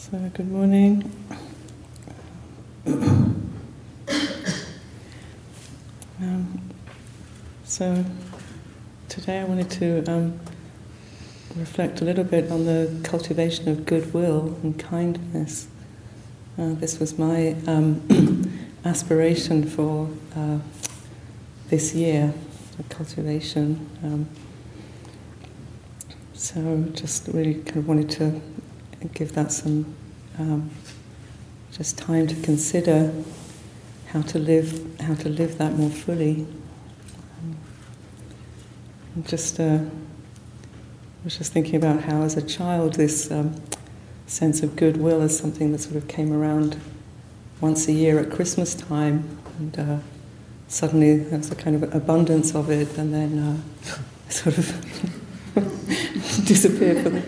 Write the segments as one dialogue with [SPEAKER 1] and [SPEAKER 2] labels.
[SPEAKER 1] So, good morning. um, so, today I wanted to um, reflect a little bit on the cultivation of goodwill and kindness. Uh, this was my um, aspiration for uh, this year, cultivation. Um, so, just really kind of wanted to give that some um, just time to consider how to live how to live that more fully. Just uh, I was just thinking about how, as a child, this um, sense of goodwill is something that sort of came around once a year at Christmas time, and uh, suddenly there's a kind of abundance of it, and then uh, sort of disappeared for the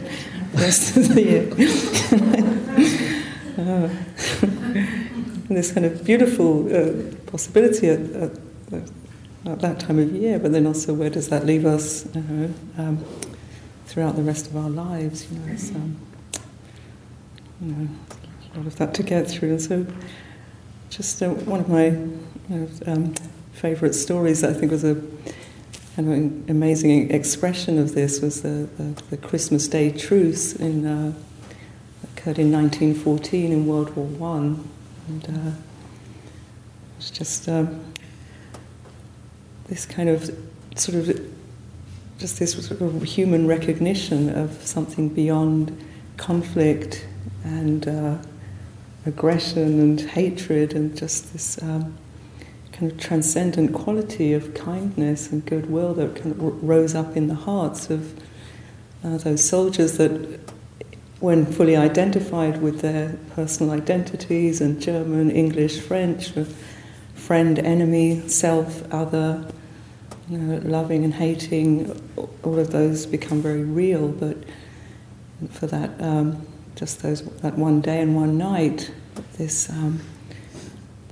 [SPEAKER 1] rest of the year. uh, this kind of beautiful uh, possibility at, at, at, that time of year, but then also where does that leave us you know, um, throughout the rest of our lives? You know, um, you know, a lot of that to get through. And so, just uh, one of my you know, um, favourite stories, I think, was a an amazing expression of this was the, the, the Christmas Day truce in, uh, occurred in 1914 in World War One, and uh, it's just um, this kind of sort of just this sort of human recognition of something beyond conflict and uh, aggression and hatred and just this. Um, kind of transcendent quality of kindness and goodwill that kind of rose up in the hearts of uh, those soldiers that, when fully identified with their personal identities and German, English, French, friend, enemy, self, other, you know, loving and hating, all of those become very real. But for that, um, just those that one day and one night, this. Um,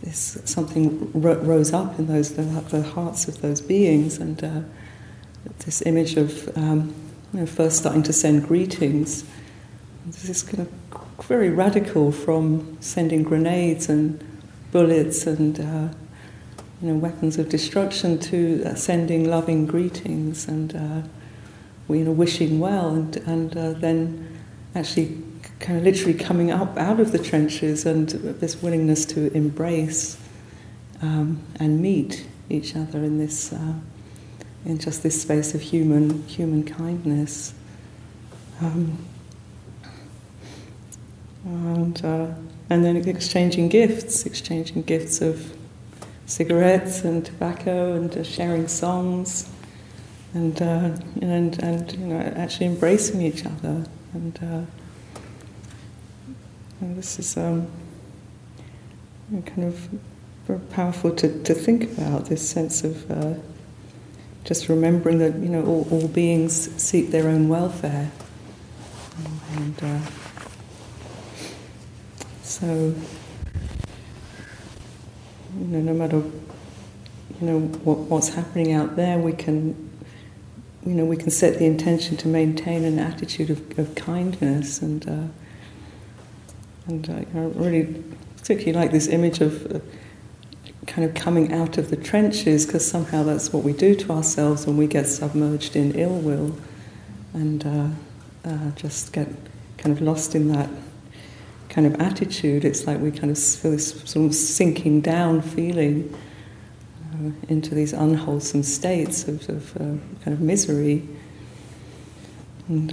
[SPEAKER 1] this something ro- rose up in those the, the, hearts of those beings, and uh, this image of um, you know, first starting to send greetings. This is kind of very radical from sending grenades and bullets and uh, you know weapons of destruction to uh, sending loving greetings and uh, you know wishing well, and and uh, then actually kind of literally coming up out of the trenches and this willingness to embrace um, and meet each other in this uh, in just this space of human human kindness. Um, and uh, and then exchanging gifts exchanging gifts of cigarettes and tobacco and uh, sharing songs and uh, and and you know actually embracing each other and uh, and this is um, kind of very powerful to, to think about this sense of uh, just remembering that you know all, all beings seek their own welfare, and uh, so you know no matter you know what, what's happening out there, we can you know we can set the intention to maintain an attitude of, of kindness and. Uh, and uh, I really particularly like this image of uh, kind of coming out of the trenches because somehow that's what we do to ourselves when we get submerged in ill will and uh, uh, just get kind of lost in that kind of attitude. It's like we kind of feel this sort of sinking down feeling uh, into these unwholesome states of, of uh, kind of misery. And,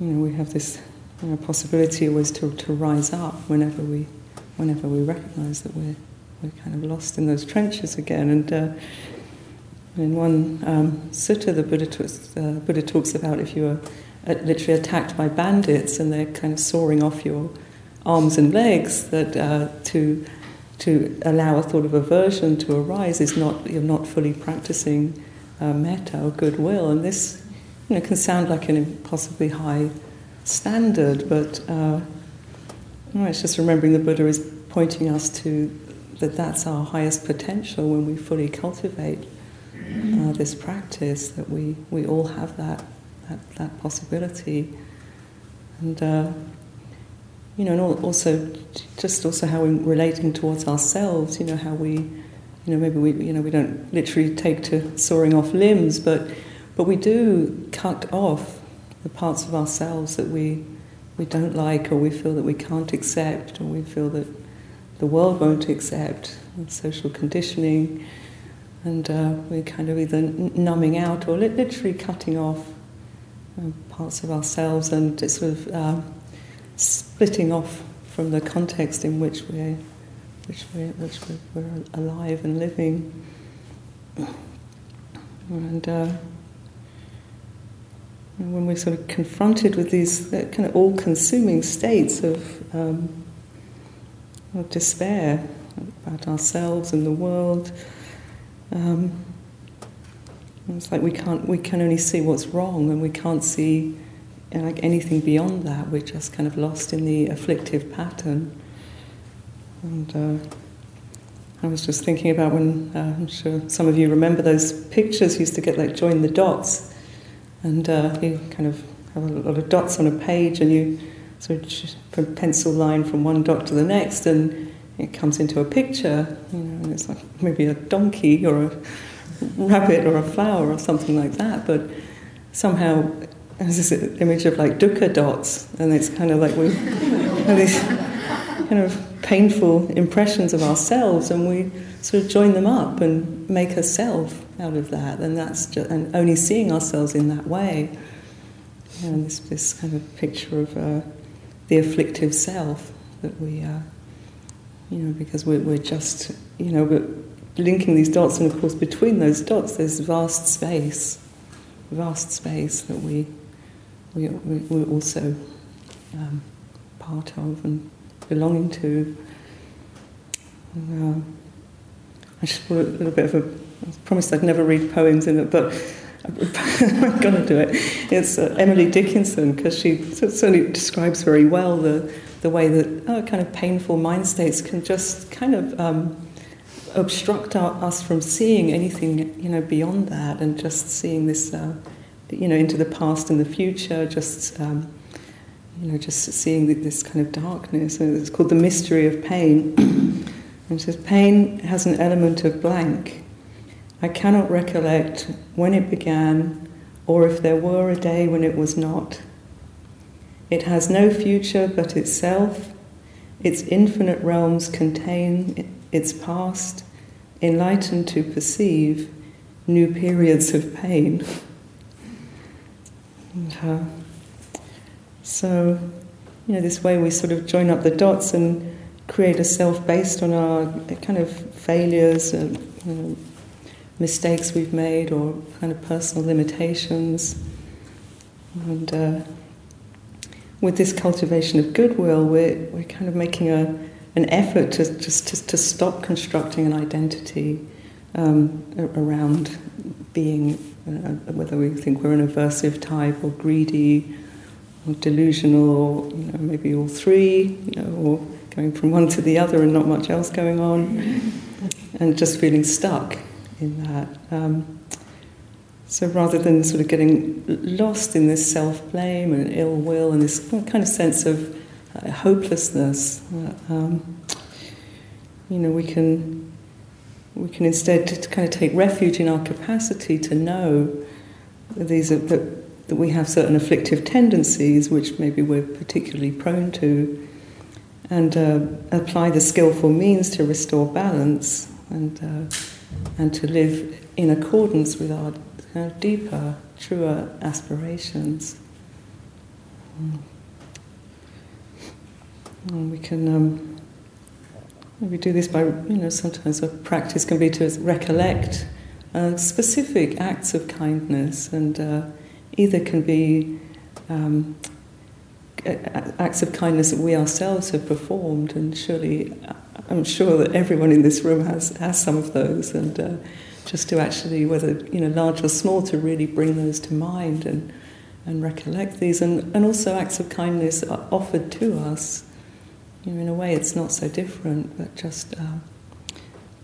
[SPEAKER 1] you know, we have this you know, possibility always to, to rise up whenever we, whenever we recognize that we're, we're kind of lost in those trenches again. And uh, in one um, sutta, the Buddha talks, uh, Buddha talks about if you are uh, literally attacked by bandits and they're kind of sawing off your arms and legs, that uh, to to allow a thought of aversion to arise is not you're not fully practicing uh, metta or goodwill, and this you know can sound like an impossibly high standard, but uh, it's just remembering the Buddha is pointing us to that that's our highest potential when we fully cultivate uh, this practice, that we, we all have that, that, that possibility. And uh, you know, and also just also how we're relating towards ourselves. You know, how we, you know, maybe we, you know, we don't literally take to sawing off limbs, but but we do cut off the parts of ourselves that we we don't like, or we feel that we can't accept, or we feel that the world won't accept, social conditioning, and uh, we're kind of either numbing out or literally cutting off uh, parts of ourselves and sort of uh, splitting off from the context in which we're, which we're, which we're alive and living. And uh, when we're sort of confronted with these uh, kind of all-consuming states of, um, of despair about ourselves and the world, um, it's like we can't we can only see what's wrong and we can't see like anything beyond that. We're just kind of lost in the afflictive pattern. And uh, I was just thinking about when uh, I'm sure some of you remember those pictures used to get like join the dots, and uh, you kind of have a lot of dots on a page, and you sort of pencil line from one dot to the next, and it comes into a picture, you know, and it's like maybe a donkey or a rabbit or a flower or something like that, but somehow there's this image of like dukkha dots, and it's kind of like we have these kind of painful impressions of ourselves, and we sort of join them up and make a self out of that, and that's just, and only seeing ourselves in that way, and this this kind of picture of uh, the afflictive self that we, uh, you know, because we're, we're just, you know, we're linking these dots, and of course between those dots there's vast space, vast space that we we, we, are also um, part of and belonging to. And, uh, I just put a little bit of a. I promised I'd never read poems in it, but I'm going to do it. It's uh, Emily Dickinson because she certainly describes very well the the way that oh, kind of painful mind states can just kind of um, obstruct our, us from seeing anything you know beyond that and just seeing this. Uh, you know, into the past and the future, just, um, you know, just seeing this kind of darkness. It's called the mystery of pain. and says, pain has an element of blank. I cannot recollect when it began or if there were a day when it was not. It has no future but itself. Its infinite realms contain its past, enlightened to perceive new periods of pain. Uh, so, you know, this way we sort of join up the dots and create a self based on our kind of failures and you know, mistakes we've made or kind of personal limitations. And uh, with this cultivation of goodwill, we're, we're kind of making a, an effort to just to, to stop constructing an identity um, around being uh, whether we think we're an aversive type or greedy or delusional or you know, maybe all three, you know, or going from one to the other and not much else going on, and just feeling stuck in that. Um, so rather than sort of getting lost in this self blame and ill will and this kind of sense of uh, hopelessness, uh, um, you know, we can we can instead kind of take refuge in our capacity to know these are, that, that we have certain afflictive tendencies which maybe we're particularly prone to, and uh, apply the skillful means to restore balance and uh, and to live in accordance with our kind of deeper, truer aspirations. Mm. And we can. Um, we do this by, you know, sometimes a practice can be to recollect uh, specific acts of kindness, and uh, either can be um, acts of kindness that we ourselves have performed, and surely I'm sure that everyone in this room has, has some of those, and uh, just to actually, whether you know, large or small, to really bring those to mind and and recollect these, and, and also acts of kindness are offered to us you know, in a way, it's not so different, but just uh,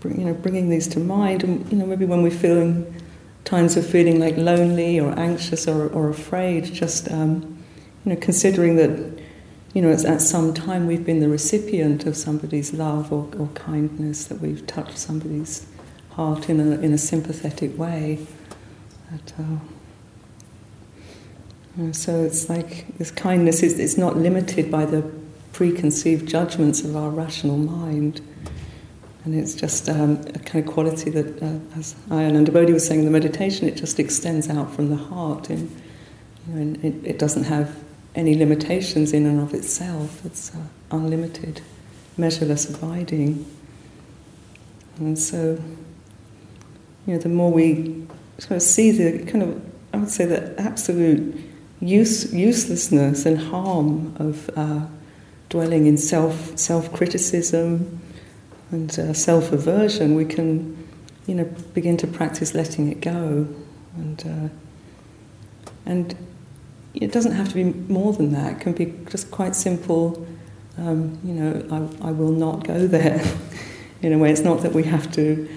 [SPEAKER 1] bring, you know, bringing these to mind. And you know, maybe when we're feeling times of feeling like lonely or anxious or, or afraid, just um, you know, considering that you know, at some time we've been the recipient of somebody's love or, or kindness, that we've touched somebody's heart in a, in a sympathetic way. Uh, so it's like this kindness is it's not limited by the preconceived judgments of our rational mind. And it's just um, a kind of quality that, uh, as Ayya Anandabodhi was saying in the meditation, it just extends out from the heart. You know, and it, it doesn't have any limitations in and of itself. It's uh, unlimited, measureless, abiding. And so, you know, the more we sort of see the kind of, I would say, the absolute use, uselessness and harm of uh, dwelling in self self criticism and uh, self aversion, we can, you know, begin to practice letting it go, and uh, and it doesn't have to be more than that. It can be just quite simple. Um, you know, I, I will not go there. in a way, it's not that we have to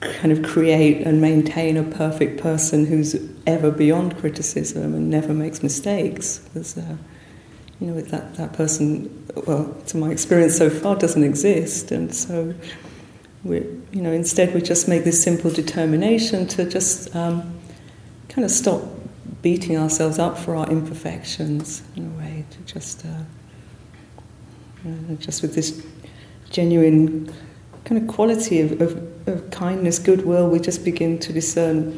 [SPEAKER 1] kind of create and maintain a perfect person who's ever beyond criticism and never makes mistakes. Because, uh, you know, that, that person, well, to my experience so far, doesn't exist. And so, we, you know, instead we just make this simple determination to just um, kind of stop beating ourselves up for our imperfections in a way, to just, uh, just with this genuine kind of quality of, of, of, kindness, goodwill, we just begin to discern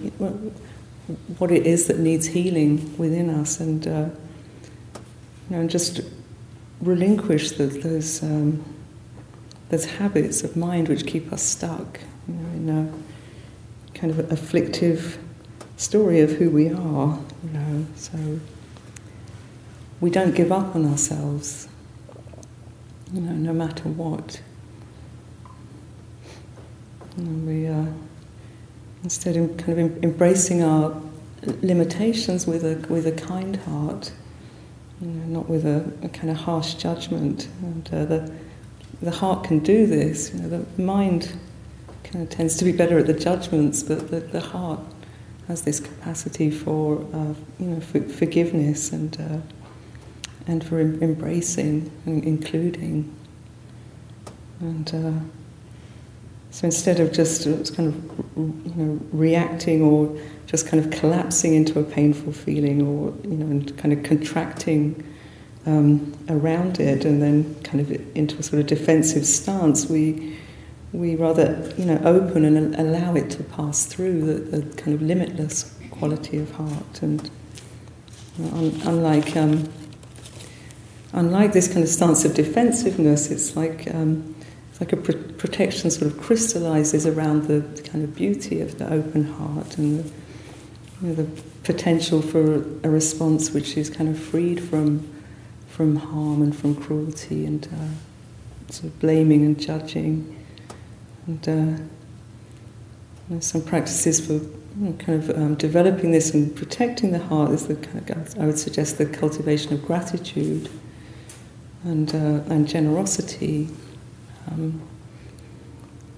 [SPEAKER 1] what it is that needs healing within us and, uh, you know, and just relinquish the, those, um, those habits of mind which keep us stuck you know, in a kind of afflictive story of who we are, you know. So we don't give up on ourselves, you know, no matter what. We uh, instead of kind of embracing our limitations with a with a kind heart, you know, not with a, a kind of harsh judgment. And uh, the the heart can do this. You know, the mind kind of tends to be better at the judgments, but the, the heart has this capacity for uh, you know for forgiveness and uh, and for em- embracing and including. And uh, so instead of just uh, kind of you know reacting or just kind of collapsing into a painful feeling or you know and kind of contracting um, around it and then kind of into a sort of defensive stance, we we rather you know open and allow it to pass through the, the kind of limitless quality of heart. And you know, un, unlike um, unlike this kind of stance of defensiveness it's like um, it's like a pr- protection sort of crystallizes around the kind of beauty of the open heart and the, you know, the potential for a response which is kind of freed from from harm and from cruelty and uh, sort of blaming and judging and uh, some practices for kind of um, developing this and protecting the heart is the kind of, I would suggest the cultivation of gratitude and uh, and generosity. Um,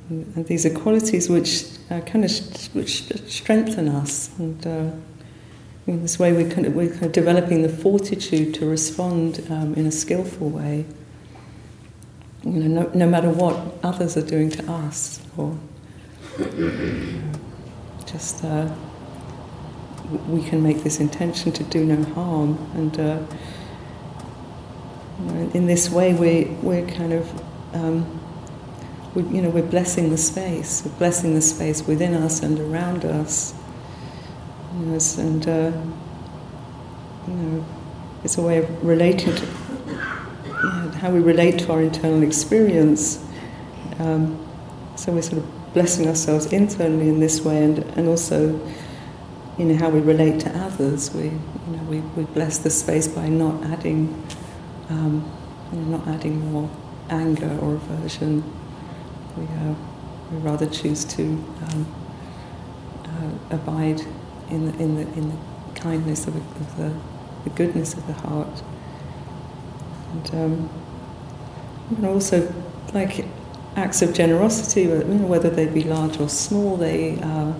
[SPEAKER 1] and these are qualities which uh, kind of which strengthen us, and uh, in this way we kind of, we're kind of developing the fortitude to respond um, in a skillful way you know, no, no matter what others are doing to us, or just uh, we can make this intention to do no harm, and uh, you know, in this way we we're kind of um, we, you know we're blessing the space, we're blessing the space within us and around us, and uh, you know it's a way of relating to how we relate to our internal experience. Um, so we're sort of blessing ourselves internally in this way, and, and also, you know, how we relate to others. We, you know, we, we bless the space by not adding, um, you know, not adding more anger or aversion. We, uh, we rather choose to um, uh, abide in the, in the, in the kindness of, of the, the goodness of the heart. And um, and also like acts of generosity, whether they be large or small, they uh,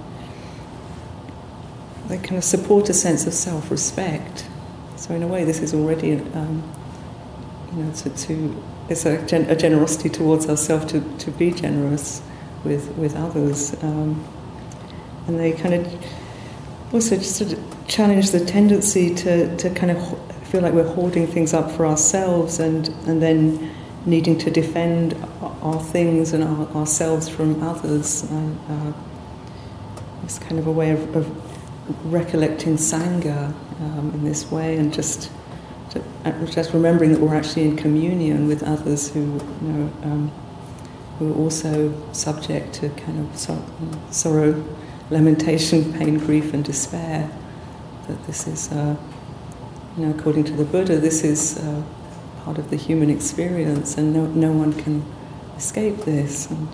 [SPEAKER 1] they kind of support a sense of self-respect. So in a way, this is already um, you know, to, to it's a, gen, a, generosity towards ourselves to, to be generous with with others, um, and they kind of also just sort of challenge the tendency to, to kind of feel like we're hoarding things up for ourselves and and then needing to defend our things and our, ourselves from others. Uh, uh, it's kind of a way of, of recollecting sangha um, in this way and just uh, just remembering that we're actually in communion with others who you know um, who are also subject to kind of sorrow, lamentation, pain, grief, and despair. That this is, uh, you know, according to the Buddha, this is uh, part of the human experience, and no, no one can escape this. And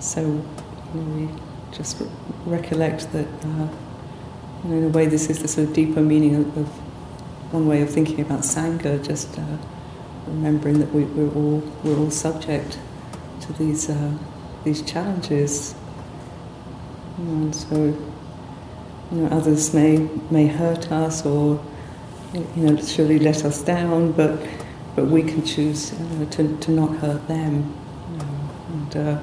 [SPEAKER 1] so, you know, we just re- recollect that, uh, you know, in a way, this is the sort of deeper meaning of, of one way of thinking about sangha. Just uh, remembering that we, are all we're all subject to these uh, these challenges, and so you know others may may hurt us or you know surely let us down, but but we can choose know, to to not hurt them, you know, and. Uh,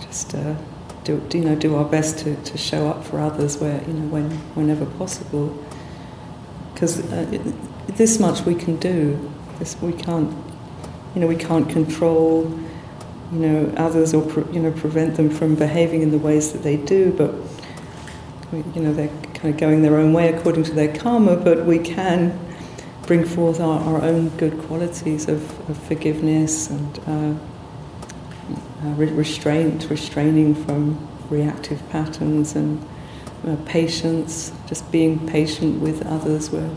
[SPEAKER 1] just uh, do, you know do our best to, to show up for others where you know when whenever possible because uh, this much we can do this we can't you know we can't control you know others or pre- you know prevent them from behaving in the ways that they do but you know they're kind of going their own way according to their karma but we can bring forth our, our own good qualities of, of forgiveness and uh, uh, restraint, restraining from reactive patterns and uh, patience, just being patient with others. We're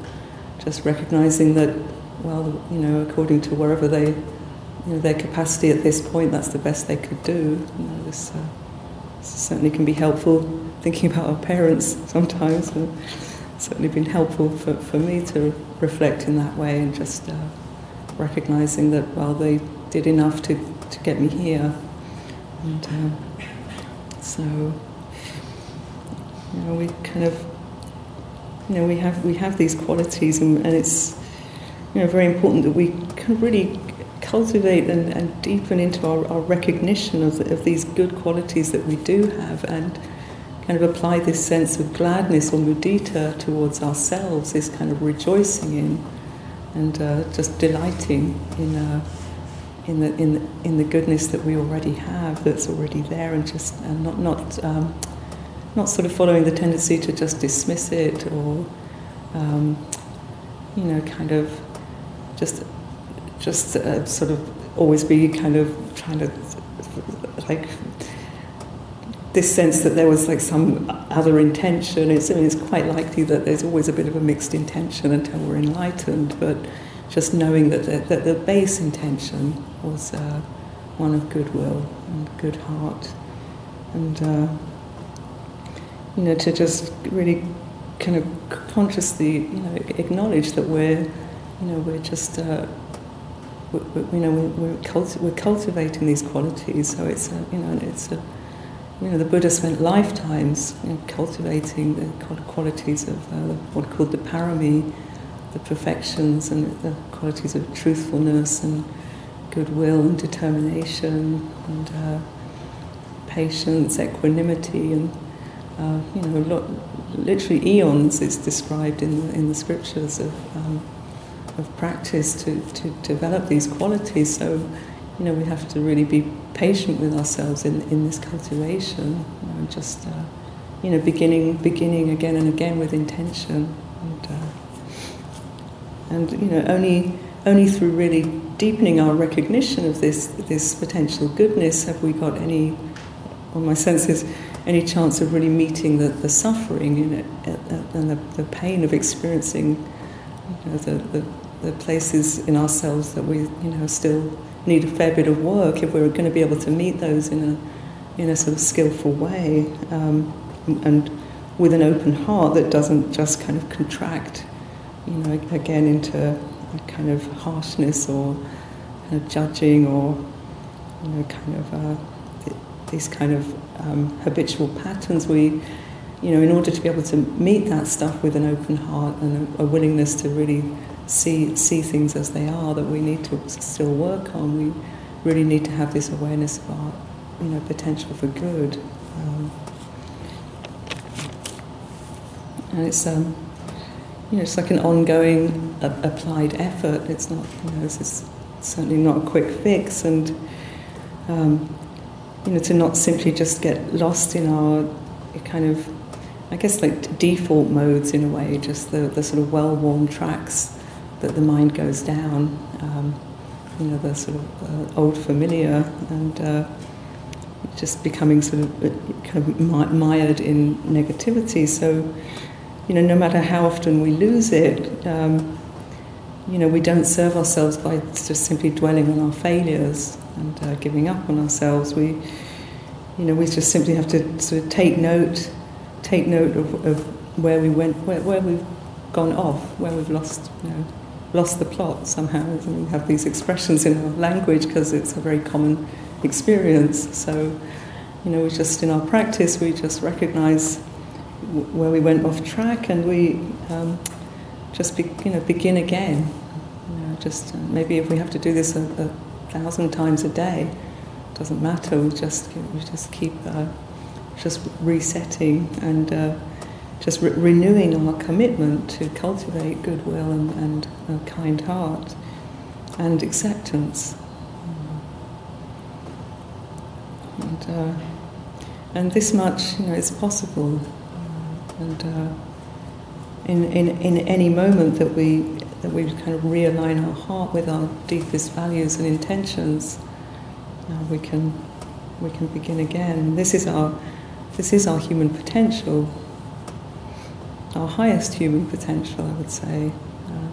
[SPEAKER 1] just recognizing that, well, you know, according to wherever they, you know, their capacity at this point, that's the best they could do. You know, this, uh, certainly can be helpful. Thinking about our parents sometimes, uh, certainly been helpful for, for me to reflect in that way and just uh, recognizing that, well, they did enough to, to get me here. And uh, so, you know, we kind of, you know, we have we have these qualities, and, and it's, you know, very important that we can really cultivate and, and deepen into our, our recognition of, of these good qualities that we do have, and kind of apply this sense of gladness or mudita towards ourselves, this kind of rejoicing in, and uh, just delighting in. Uh, in the in in the goodness that we already have, that's already there, and just and not not um, not sort of following the tendency to just dismiss it or um, you know kind of just just uh, sort of always be kind of trying to like this sense that there was like some other intention. It's, I mean, it's quite likely that there's always a bit of a mixed intention until we're enlightened, but just knowing that the, that the base intention was uh, one of goodwill and good heart, and uh, you know to just really kind of consciously you know acknowledge that we're you know we're just uh, we, we, you know we're, we're, culti- we're, cultivating these qualities, so it's a, you know it's a you know, the Buddha spent lifetimes you know, cultivating the qualities of uh, what called the parami, the perfections and the qualities of truthfulness and goodwill and determination and uh, patience, equanimity, and uh, you know, lo- literally eons is described in the, in the scriptures of um, of practice to, to develop these qualities. So, you know, we have to really be patient with ourselves in, in this cultivation, you know, just uh, you know, beginning beginning again and again with intention and. Uh, and you know, only only through really deepening our recognition of this this potential goodness have we got any, on my senses, any chance of really meeting the, the suffering in it and the, the pain of experiencing you know, the, the, the places in ourselves that we you know still need a fair bit of work if we're going to be able to meet those in a in a sort of skillful way um, and with an open heart that doesn't just kind of contract you know, again into a kind of harshness or kind of judging or, you know, kind of uh, these kind of um, habitual patterns. We, you know, in order to be able to meet that stuff with an open heart and a, a willingness to really see see things as they are that we need to still work on. We really need to have this awareness of our you know potential for good. Um, and it's um, you know it's like an ongoing applied effort. It's not you know this is certainly not a quick fix, and um, you know to not simply just get lost in our kind of I guess like default modes in a way, just the, the sort of well-worn tracks that the mind goes down. Um, you know, the sort of uh, old familiar and uh, just becoming sort of uh, kind of mired in negativity. So, you know, no matter how often we lose it, um, you know, we don't serve ourselves by just simply dwelling on our failures and uh, giving up on ourselves. We, you know, we just simply have to sort of take note take note of, of where we went, where, where we've gone off, where we've lost, you know, lost the plot somehow. And we have these expressions in our language because it's a very common experience. So, you know, we just in our practice we just recognise where we went off track and we um, just be, you know begin again. You know, just uh, maybe if we have to do this a, a, thousand times a day, doesn't matter. We just we just keep. Uh, just resetting and uh, just re- renewing our commitment to cultivate goodwill and, and a kind heart and acceptance. And, uh, and this much, you know, is possible. And uh, in, in, in any moment that we, that we kind of realign our heart with our deepest values and intentions, uh, we, can, we can begin again. This is our this is our human potential, our highest human potential, I would say. Uh,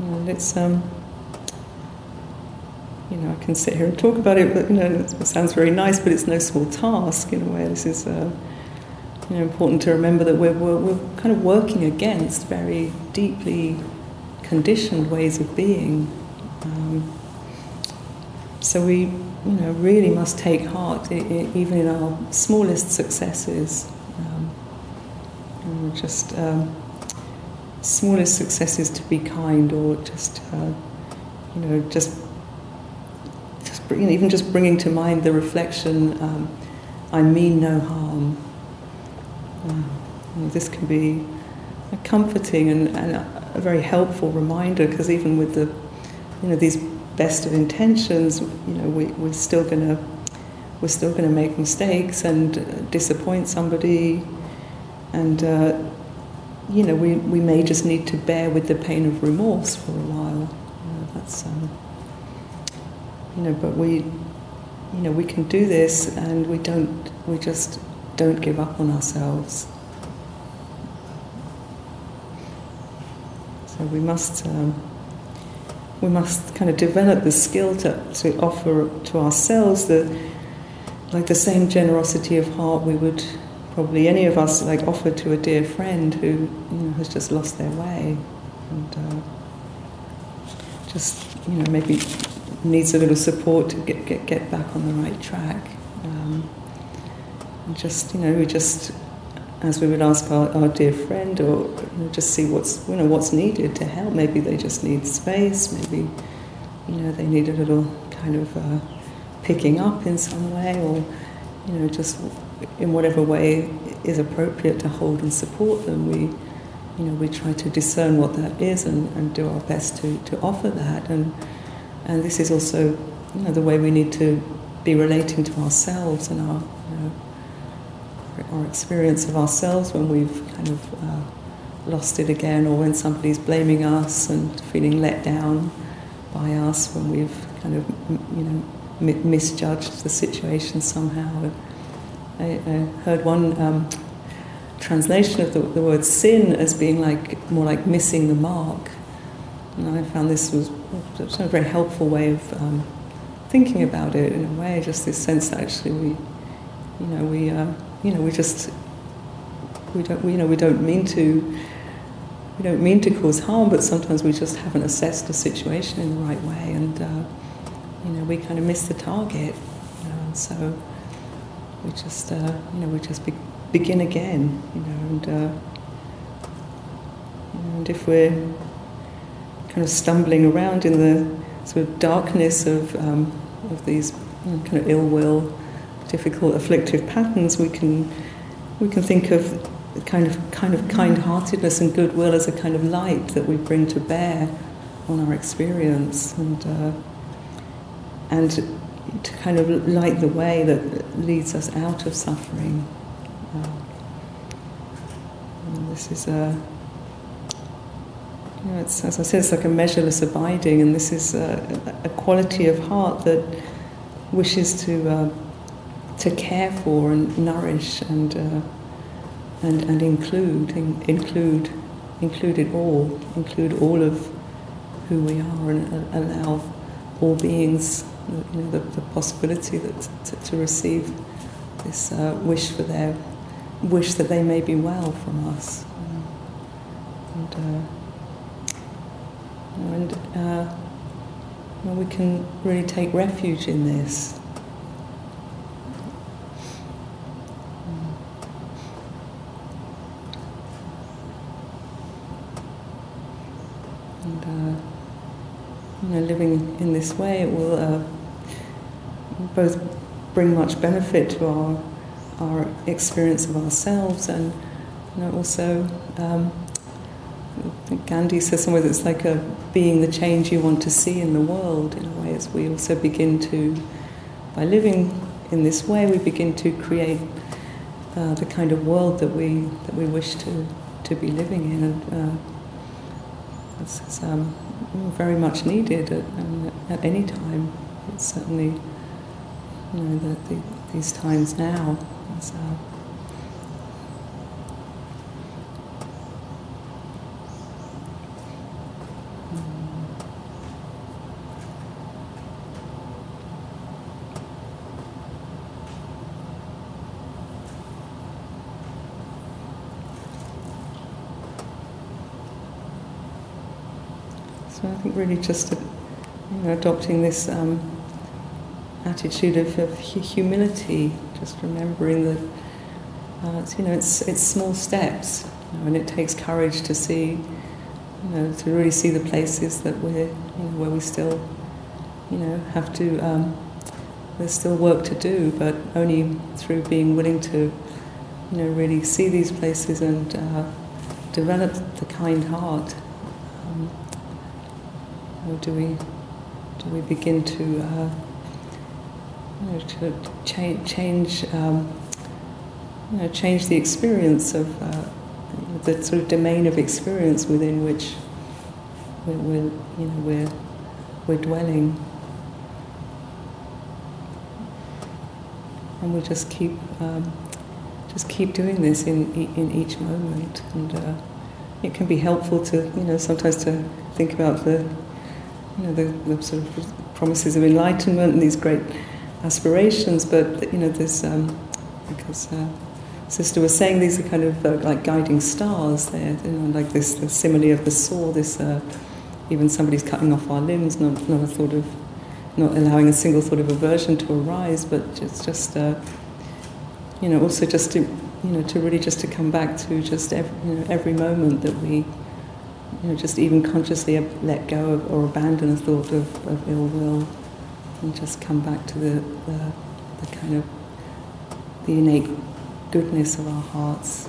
[SPEAKER 1] and it's, um, you know, I can sit here and talk about it, but you know, it sounds very nice, but it's no small task in a way. This is, uh, you know, important to remember that we're, we're, we're kind of working against very deeply conditioned ways of being. Um, so we you know, really must take heart, even in our smallest successes. Um, just um, smallest successes to be kind, or just, uh, you know, just, just bring, even just bringing to mind the reflection, um, "I mean no harm." Uh, this can be a comforting and, and a very helpful reminder, because even with the, you know, these best of intentions, you know, we, we're still going to we're still going to make mistakes and uh, disappoint somebody, and uh, you know, we, we may just need to bear with the pain of remorse for a while. You know, that's um, you know, but we you know we can do this, and we don't we just don't give up on ourselves. So we must. Um, we must kind of develop the skill to, to offer to ourselves the like the same generosity of heart we would probably any of us like offer to a dear friend who you know, has just lost their way and uh, just you know maybe needs a little support to get get, get back on the right track. Um, and just you know we just as we would ask our, our dear friend, or you know, just see what's you know what's needed to help. Maybe they just need space. Maybe you know they need a little kind of uh, picking up in some way, or you know just in whatever way is appropriate to hold and support them. We you know we try to discern what that is and, and do our best to, to offer that. And and this is also you know the way we need to be relating to ourselves and our you know, our experience of ourselves when we've kind of uh, lost it again, or when somebody's blaming us and feeling let down by us, when we've kind of you know misjudged the situation somehow. I, I heard one um, translation of the, the, word sin as being like more like missing the mark, and I found this was a very helpful way of um, thinking about it in a way. Just this sense that actually we, you know, we. Uh, you know, we just we don't, we, you know, we don't mean to we don't mean to cause harm, but sometimes we just haven't assessed the situation in the right way, and uh, you know, we kind of miss the target. You know, and so we just, uh, you know, we just be, begin again. You know, and uh, And if we're kind of stumbling around in the sort of darkness of, um, of these you know, kind of ill will, difficult, afflictive patterns, we can, we can think of kind of, kind of kind heartedness and goodwill as a kind of light that we bring to bear on our experience. And, uh, and to kind of light the way that leads us out of suffering. Uh, this is a, you know, it's, as I said, it's like a measureless abiding, and this is a, a quality of heart that wishes to uh, to care for and nourish and uh, and and include in, include include it all, include all of who we are, and allow all beings you know, the, the possibility that to, to receive this uh, wish for their wish that they may be well from us. and, uh, and uh, well, we can really take refuge in this. And, uh, you know, living in this way, will uh, both bring much benefit to our our experience of ourselves, and you know, also um, Gandhi says somewhere it's like a being the change you want to see in the world. In a way, as we also begin to, by living in this way, we begin to create uh, the kind of world that we that we wish to to be living in, and uh, this is um, very much needed at, um, at any time. It's certainly you know the, the, these times now. So I think really just you know, adopting this um, attitude of, of, humility, just remembering that uh, it's, you know it's it's small steps, you know, and it takes courage to see, you know, to really see the places that we're you know, where we still, you know, have to. Um, there's still work to do, but only through being willing to, you know, really see these places and uh, develop the kind heart or do we do we begin to uh, you know, to change change um, you know, change the experience of uh, the sort of domain of experience within which we're, we're you know we're we're dwelling, and we just keep um, just keep doing this in in each moment, and uh, it can be helpful to you know sometimes to think about the you know, the, the, sort of promises of enlightenment and these great aspirations, but you know, this, um, because uh, sister was saying these are kind of uh, like guiding stars. There, you know, like this the simile of the saw. This uh, even somebody's cutting off our limbs, not not a thought of not allowing a single thought of aversion to arise, but just just uh, you know also just to you know to really just to come back to just every, you know, every moment that we you know, just even consciously let go of or abandon a thought of, of ill will and just come back to the, the, the kind of the innate goodness of our hearts.